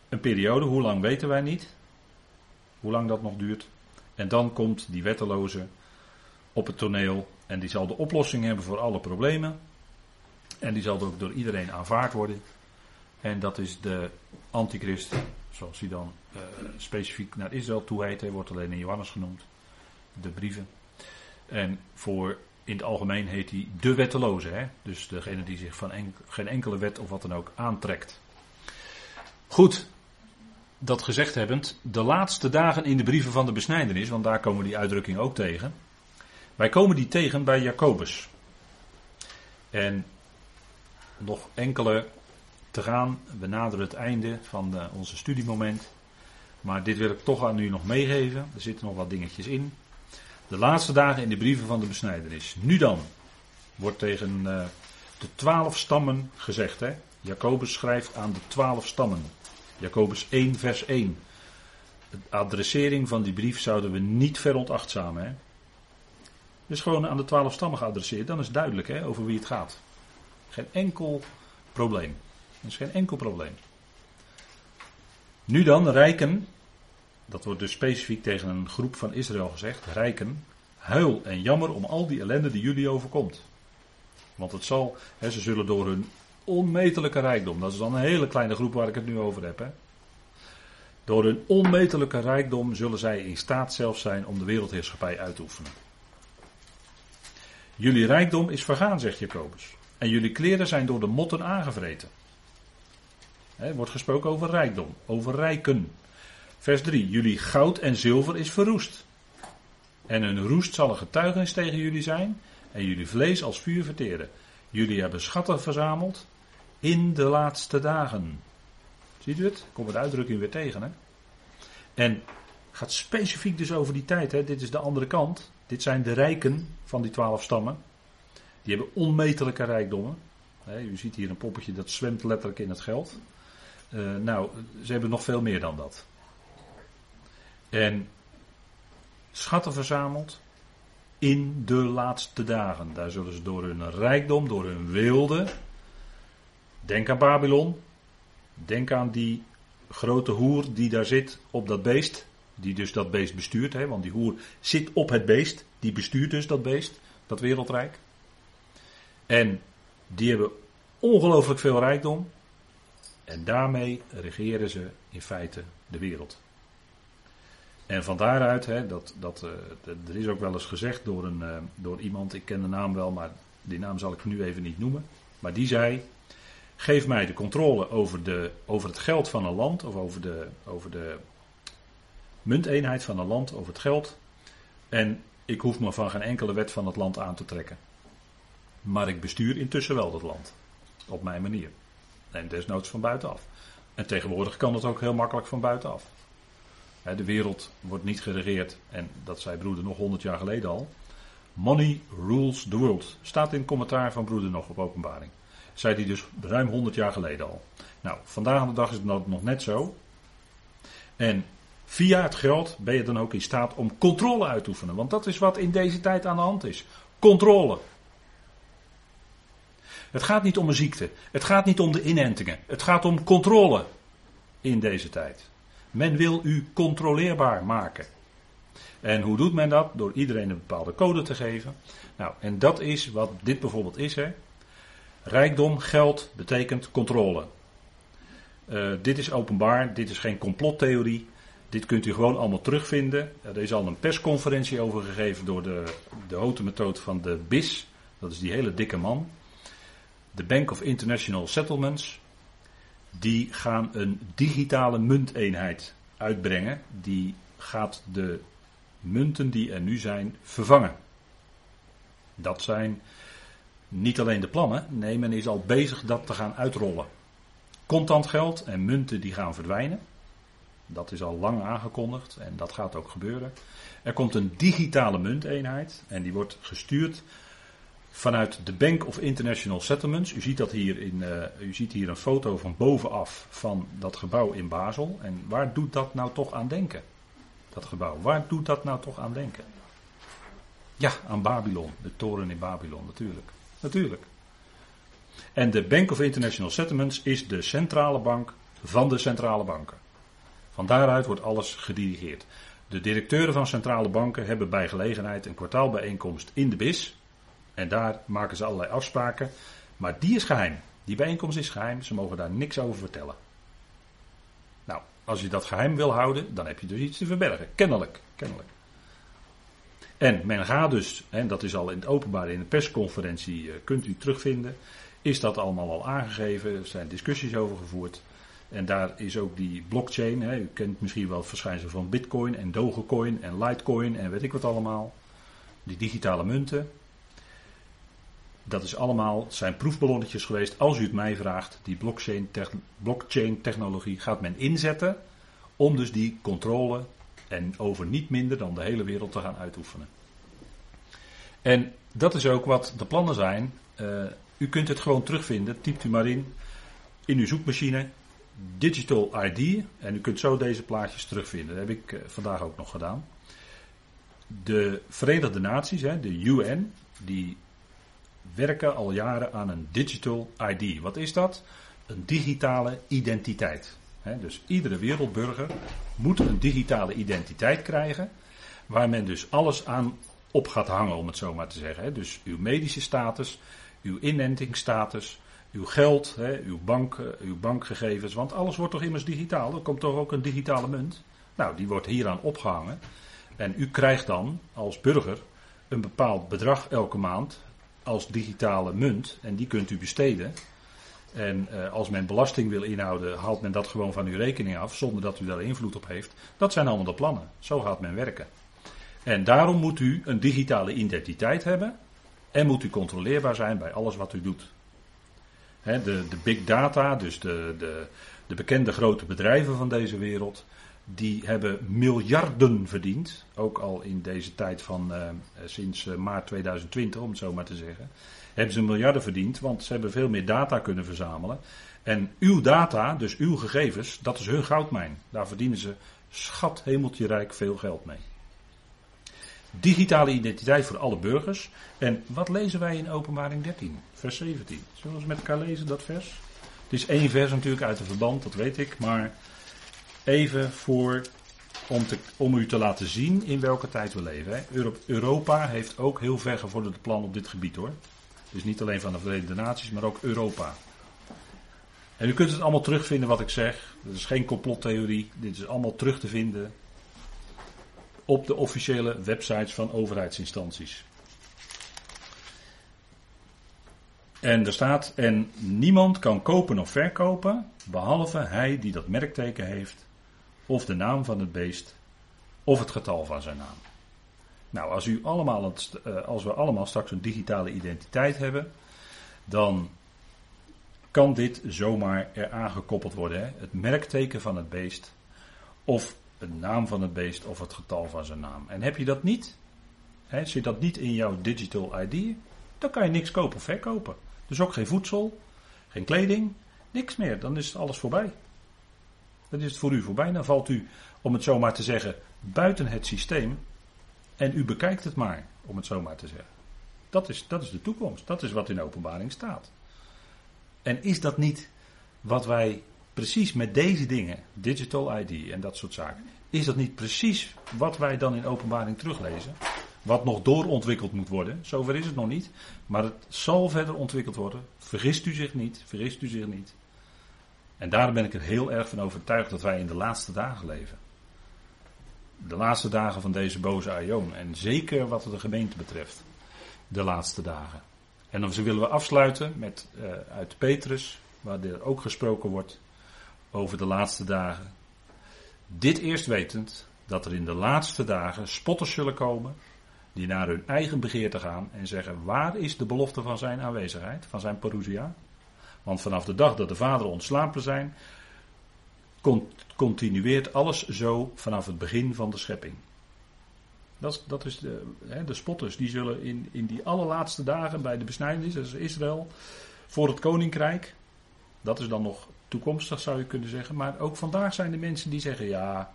een periode, hoe lang weten wij niet. Hoe lang dat nog duurt. En dan komt die wetteloze op het toneel. En die zal de oplossing hebben voor alle problemen. En die zal ook door iedereen aanvaard worden. En dat is de antichrist, zoals hij dan uh, specifiek naar Israël toe heet. Hij wordt alleen in Johannes genoemd. De brieven. En voor in het algemeen heet hij de wetteloze. Hè? Dus degene die zich van geen enkele wet of wat dan ook aantrekt. Goed, dat gezegd hebbend, de laatste dagen in de brieven van de besnijdenis, want daar komen die uitdrukking ook tegen. Wij komen die tegen bij Jacobus. En nog enkele te gaan. We naderen het einde van uh, onze studiemoment. Maar dit wil ik toch aan u nog meegeven. Er zitten nog wat dingetjes in. De laatste dagen in de brieven van de besnijdenis. Nu dan, wordt tegen uh, de twaalf stammen gezegd. Hè? Jacobus schrijft aan de twaalf stammen. Jacobus 1, vers 1. De adressering van die brief zouden we niet veronachtzamen. Hè? Dus gewoon aan de twaalf stammen geadresseerd. Dan is duidelijk hè, over wie het gaat. Geen enkel probleem. Dat is geen enkel probleem. Nu dan, rijken. Dat wordt dus specifiek tegen een groep van Israël gezegd. Rijken. Huil en jammer om al die ellende die jullie overkomt. Want het zal, hè, ze zullen door hun onmetelijke rijkdom, dat is dan een hele kleine groep waar ik het nu over heb. Door hun onmetelijke rijkdom zullen zij in staat zelf zijn om de wereldheerschappij uit te oefenen. Jullie rijkdom is vergaan, zegt Jacobus. En jullie kleren zijn door de motten aangevreten. Er wordt gesproken over rijkdom, over rijken. Vers 3. Jullie goud en zilver is verroest. En een roest zal een getuigenis tegen jullie zijn. En jullie vlees als vuur verteren. Jullie hebben schatten verzameld in de laatste dagen. Ziet u het? Komt de uitdrukking weer tegen. Hè? En gaat specifiek dus over die tijd. Hè? Dit is de andere kant. Dit zijn de rijken van die twaalf stammen. Die hebben onmetelijke rijkdommen. u ziet hier een poppetje dat zwemt letterlijk in het geld. Uh, nou, ze hebben nog veel meer dan dat. En schatten verzameld in de laatste dagen. Daar zullen ze door hun rijkdom, door hun wilde. Denk aan Babylon. Denk aan die grote hoer die daar zit op dat beest. Die dus dat beest bestuurt. Hè, want die hoer zit op het beest. Die bestuurt dus dat beest. Dat wereldrijk. En die hebben ongelooflijk veel rijkdom. En daarmee regeren ze in feite de wereld. En van daaruit, hè, dat, dat, uh, er is ook wel eens gezegd door, een, uh, door iemand, ik ken de naam wel, maar die naam zal ik nu even niet noemen. Maar die zei: Geef mij de controle over, de, over het geld van een land, of over de, over de munteenheid van een land, over het geld. En ik hoef me van geen enkele wet van het land aan te trekken. Maar ik bestuur intussen wel dat land. Op mijn manier. En desnoods van buitenaf. En tegenwoordig kan dat ook heel makkelijk van buitenaf. De wereld wordt niet geregeerd, en dat zei broeder nog 100 jaar geleden al. Money rules the world. Staat in het commentaar van broeder nog op openbaring. Zei hij dus ruim 100 jaar geleden al. Nou, vandaag aan de dag is het nog net zo. En via het geld ben je dan ook in staat om controle uit te oefenen. Want dat is wat in deze tijd aan de hand is. Controle. Het gaat niet om een ziekte. Het gaat niet om de inentingen. Het gaat om controle in deze tijd. Men wil u controleerbaar maken. En hoe doet men dat? Door iedereen een bepaalde code te geven. Nou, en dat is wat dit bijvoorbeeld is. Hè. Rijkdom, geld betekent controle. Uh, dit is openbaar, dit is geen complottheorie. Dit kunt u gewoon allemaal terugvinden. Er is al een persconferentie over gegeven door de, de houten methode van de BIS. Dat is die hele dikke man de Bank of International Settlements, die gaan een digitale munteenheid uitbrengen. Die gaat de munten die er nu zijn vervangen. Dat zijn niet alleen de plannen, nee, men is al bezig dat te gaan uitrollen. Contant geld en munten die gaan verdwijnen. Dat is al lang aangekondigd en dat gaat ook gebeuren. Er komt een digitale munteenheid en die wordt gestuurd vanuit de Bank of International Settlements. U ziet, dat hier in, uh, u ziet hier een foto van bovenaf van dat gebouw in Basel. En waar doet dat nou toch aan denken? Dat gebouw. Waar doet dat nou toch aan denken? Ja, aan Babylon. De toren in Babylon, natuurlijk. Natuurlijk. En de Bank of International Settlements is de centrale bank van de centrale banken. Van daaruit wordt alles gedirigeerd. De directeuren van centrale banken hebben bij gelegenheid een kwartaalbijeenkomst in de BIS. En daar maken ze allerlei afspraken. Maar die is geheim. Die bijeenkomst is geheim. Ze mogen daar niks over vertellen. Nou, als je dat geheim wil houden, dan heb je dus iets te verbergen. Kennelijk. Kennelijk. En men gaat dus, en dat is al in het openbaar in de persconferentie, uh, kunt u terugvinden. Is dat allemaal al aangegeven? Er zijn discussies over gevoerd. En daar is ook die blockchain. Hè, u kent misschien wel het verschijnsel van Bitcoin en Dogecoin en Litecoin en weet ik wat allemaal. Die digitale munten. Dat is allemaal, zijn proefballonnetjes geweest. Als u het mij vraagt, die blockchain, technologie gaat men inzetten om dus die controle en over niet minder dan de hele wereld te gaan uitoefenen. En dat is ook wat de plannen zijn. Uh, u kunt het gewoon terugvinden. Typt u maar in in uw zoekmachine Digital ID. En u kunt zo deze plaatjes terugvinden. Dat heb ik uh, vandaag ook nog gedaan. De Verenigde Naties, de UN, die werken al jaren aan een Digital ID. Wat is dat? Een digitale identiteit. dus iedere wereldburger moet een digitale identiteit krijgen. Waar men dus alles aan op gaat hangen, om het zo maar te zeggen. Dus uw medische status, uw inentingsstatus, uw geld, uw, bank, eh, uw bankgegevens. Want alles wordt toch immers digitaal? Er komt toch ook een digitale munt? Nou, die wordt hieraan opgehangen. En u krijgt dan als burger een bepaald bedrag elke maand als digitale munt. En die kunt u besteden. En eh, als men belasting wil inhouden, haalt men dat gewoon van uw rekening af, zonder dat u daar invloed op heeft. Dat zijn allemaal de plannen. Zo gaat men werken. En daarom moet u een digitale identiteit hebben. En moet u controleerbaar zijn bij alles wat u doet. de, de big data, dus de, de, de bekende grote bedrijven van deze wereld, die hebben miljarden verdiend. Ook al in deze tijd van uh, sinds uh, maart 2020, om het zo maar te zeggen. Hebben ze miljarden verdiend, want ze hebben veel meer data kunnen verzamelen. En uw data, dus uw gegevens, dat is hun goudmijn. Daar verdienen ze schat hemeltje rijk veel geld mee. Digitale identiteit voor alle burgers. En wat lezen wij in Openbaring 13, vers 17? Zullen we eens met elkaar lezen, dat vers? Het is één vers natuurlijk uit de verband, dat weet ik. Maar even voor, om, te, om u te laten zien in welke tijd we leven. Hè. Europa heeft ook heel ver gevorderde plan op dit gebied hoor. Dus niet alleen van de Verenigde Naties, maar ook Europa. En u kunt het allemaal terugvinden wat ik zeg. Dat is geen complottheorie. Dit is allemaal terug te vinden op de officiële websites van overheidsinstanties. En er staat, en niemand kan kopen of verkopen, behalve hij die dat merkteken heeft, of de naam van het beest, of het getal van zijn naam. Nou, als, u allemaal eh, als we allemaal straks een digitale identiteit hebben, dan kan dit zomaar eraan gekoppeld worden. Hè? Het merkteken van het beest, of de naam van het beest, of het getal van zijn naam. En heb je dat niet, hè, zit dat niet in jouw digital ID, dan kan je niks kopen of verkopen. Dus ook geen voedsel, geen kleding, niks meer. Dan is alles voorbij. Dan is het voor u voorbij. Dan valt u, om het zo maar te zeggen, buiten het systeem. En u bekijkt het maar, om het zo maar te zeggen. Dat is, dat is de toekomst. Dat is wat in openbaring staat. En is dat niet wat wij precies met deze dingen, digital ID en dat soort zaken, is dat niet precies wat wij dan in openbaring teruglezen? Wat nog doorontwikkeld moet worden. Zover is het nog niet. Maar het zal verder ontwikkeld worden. Vergist u zich niet. Vergist u zich niet. En daarom ben ik er heel erg van overtuigd dat wij in de laatste dagen leven. De laatste dagen van deze boze aion. En zeker wat de gemeente betreft. De laatste dagen. En dan willen we afsluiten met uh, uit Petrus, waar er ook gesproken wordt over de laatste dagen. Dit eerst wetend dat er in de laatste dagen spotters zullen komen die naar hun eigen begeerte gaan en zeggen: waar is de belofte van zijn aanwezigheid, van zijn parousia? Want vanaf de dag dat de vaderen ontslapen zijn, continueert alles zo vanaf het begin van de schepping. Dat is, dat is de, hè, de spotters, die zullen in, in die allerlaatste dagen bij de besnijdenis, dat is Israël, voor het koninkrijk, dat is dan nog toekomstig zou je kunnen zeggen, maar ook vandaag zijn er mensen die zeggen: ja,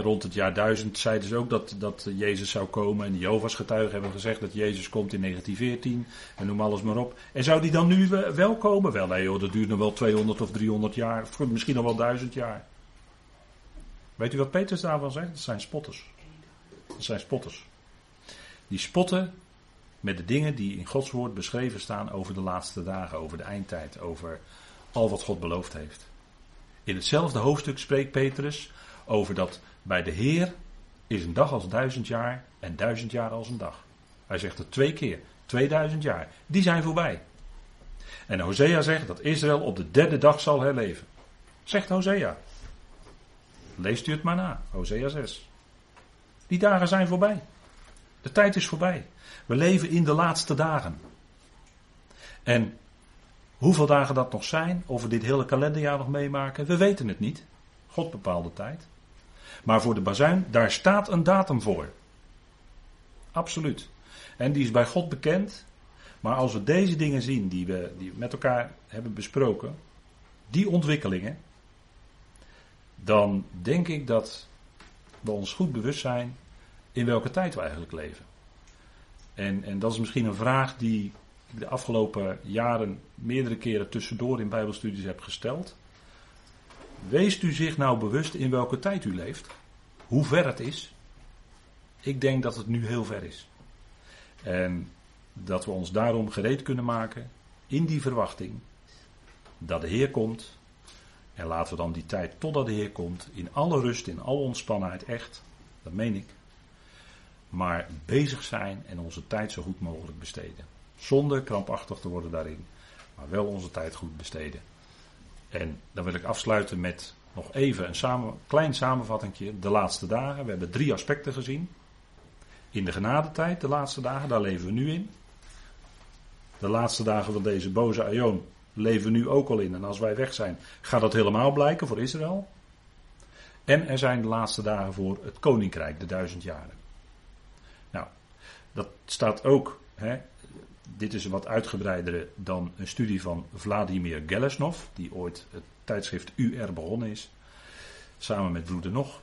rond het jaar 1000 zeiden ze ook dat, dat Jezus zou komen. En de Jehovah's getuigen hebben gezegd dat Jezus komt in 1914. En noem alles maar op. En zou die dan nu wel komen? Wel, nee joh, dat duurt nog wel 200 of 300 jaar. Misschien nog wel 1000 jaar. Weet u wat Petrus daarvan zegt? Dat zijn spotters. Dat zijn spotters. Die spotten met de dingen die in Gods woord beschreven staan over de laatste dagen, over de eindtijd, over al wat God beloofd heeft. In hetzelfde hoofdstuk spreekt Petrus over dat bij de Heer is een dag als duizend jaar en duizend jaar als een dag. Hij zegt het twee keer, 2000 jaar. Die zijn voorbij. En Hosea zegt dat Israël op de derde dag zal herleven. Zegt Hosea. Leest u het maar na, Hosea 6. Die dagen zijn voorbij. De tijd is voorbij. We leven in de laatste dagen. En hoeveel dagen dat nog zijn, of we dit hele kalenderjaar nog meemaken, we weten het niet. God bepaalt de tijd. Maar voor de bazuin, daar staat een datum voor. Absoluut. En die is bij God bekend. Maar als we deze dingen zien die we, die met elkaar hebben besproken, die ontwikkelingen, dan denk ik dat we ons goed bewust zijn in welke tijd we eigenlijk leven. En, en dat is misschien een vraag die ik de afgelopen jaren meerdere keren tussendoor in Bijbelstudies heb gesteld. Wees u zich nou bewust in welke tijd u leeft, hoe ver het is. Ik denk dat het nu heel ver is. En dat we ons daarom gereed kunnen maken in die verwachting dat de Heer komt. En laten we dan die tijd totdat de Heer komt in alle rust, in alle ontspannenheid, echt, dat meen ik. Maar bezig zijn en onze tijd zo goed mogelijk besteden. Zonder krampachtig te worden daarin, maar wel onze tijd goed besteden. En dan wil ik afsluiten met nog even een klein samenvattingje. De laatste dagen. We hebben drie aspecten gezien. In de genadetijd, de laatste dagen, daar leven we nu in. De laatste dagen van deze boze aion leven we nu ook al in. En als wij weg zijn, gaat dat helemaal blijken voor Israël. En er zijn de laatste dagen voor het koninkrijk, de duizend jaren. Nou, dat staat ook. Hè, dit is wat uitgebreidere dan een studie van Vladimir Gelesnov, die ooit het tijdschrift UR begonnen is, samen met Broeder Nog.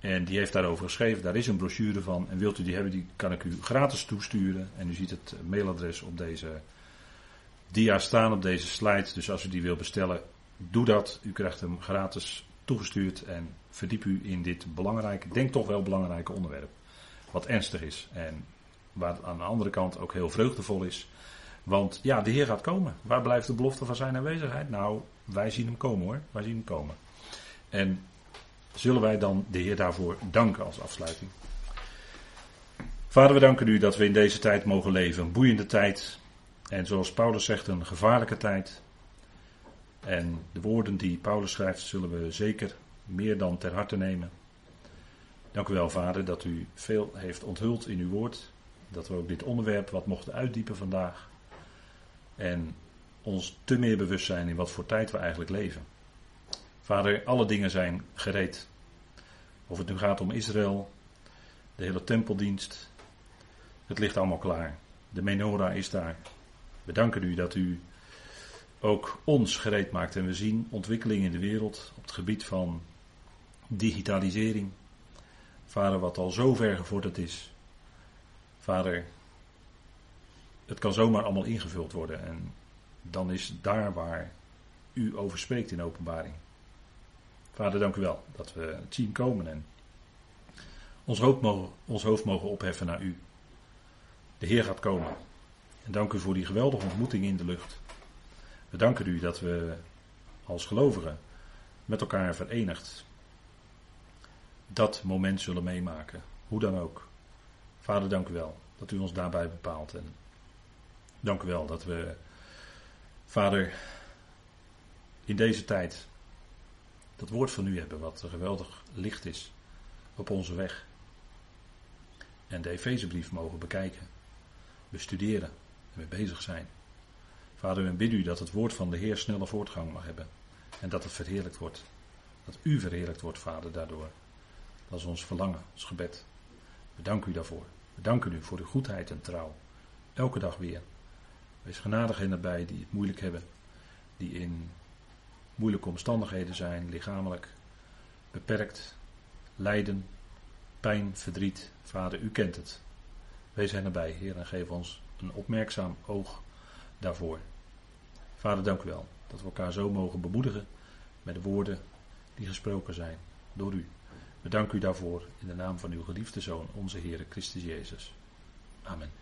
En die heeft daarover geschreven, daar is een brochure van. En wilt u die hebben, die kan ik u gratis toesturen. En u ziet het mailadres op deze dia staan, op deze slide. Dus als u die wil bestellen, doe dat. U krijgt hem gratis toegestuurd en verdiep u in dit belangrijke, denk toch wel belangrijke onderwerp. Wat ernstig is en waar aan de andere kant ook heel vreugdevol is. Want ja, de Heer gaat komen. Waar blijft de belofte van zijn aanwezigheid? Nou, wij zien hem komen hoor. Wij zien hem komen. En zullen wij dan de Heer daarvoor danken als afsluiting. Vader, we danken u dat we in deze tijd mogen leven. Een boeiende tijd. En zoals Paulus zegt, een gevaarlijke tijd. En de woorden die Paulus schrijft zullen we zeker meer dan ter harte nemen. Dank u wel, Vader, dat u veel heeft onthuld in uw woord. Dat we ook dit onderwerp wat mochten uitdiepen vandaag. En ons te meer bewust zijn in wat voor tijd we eigenlijk leven. Vader, alle dingen zijn gereed. Of het nu gaat om Israël, de hele tempeldienst. Het ligt allemaal klaar. De menorah is daar. We danken u dat u ook ons gereed maakt. En we zien ontwikkelingen in de wereld op het gebied van digitalisering. Vader, wat al zo ver gevorderd is. Vader, het kan zomaar allemaal ingevuld worden. En dan is daar waar u over spreekt in openbaring. Vader, dank u wel dat we het zien komen en ons hoofd, mogen, ons hoofd mogen opheffen naar u. De Heer gaat komen. En dank u voor die geweldige ontmoeting in de lucht. We danken u dat we als gelovigen met elkaar verenigd dat moment zullen meemaken. Hoe dan ook. Vader, dank u wel dat u ons daarbij bepaalt. En dank u wel dat we, Vader, in deze tijd dat woord van u hebben, wat een geweldig licht is op onze weg. En de Efezebrief mogen bekijken, bestuderen en mee bezig zijn. Vader, we bidden u dat het woord van de Heer snelle voortgang mag hebben. En dat het verheerlijkt wordt. Dat u verheerlijkt wordt, Vader, daardoor. Dat is ons verlangen, ons gebed. We danken u daarvoor. We danken u voor uw goedheid en trouw. Elke dag weer. Wees genadig in erbij die het moeilijk hebben. Die in moeilijke omstandigheden zijn, lichamelijk beperkt, lijden, pijn, verdriet. Vader, u kent het. Wees hen erbij, Heer, en geef ons een opmerkzaam oog daarvoor. Vader, dank u wel dat we elkaar zo mogen bemoedigen met de woorden die gesproken zijn door u. We danken u daarvoor in de naam van uw geliefde Zoon, onze Heer Christus Jezus. Amen.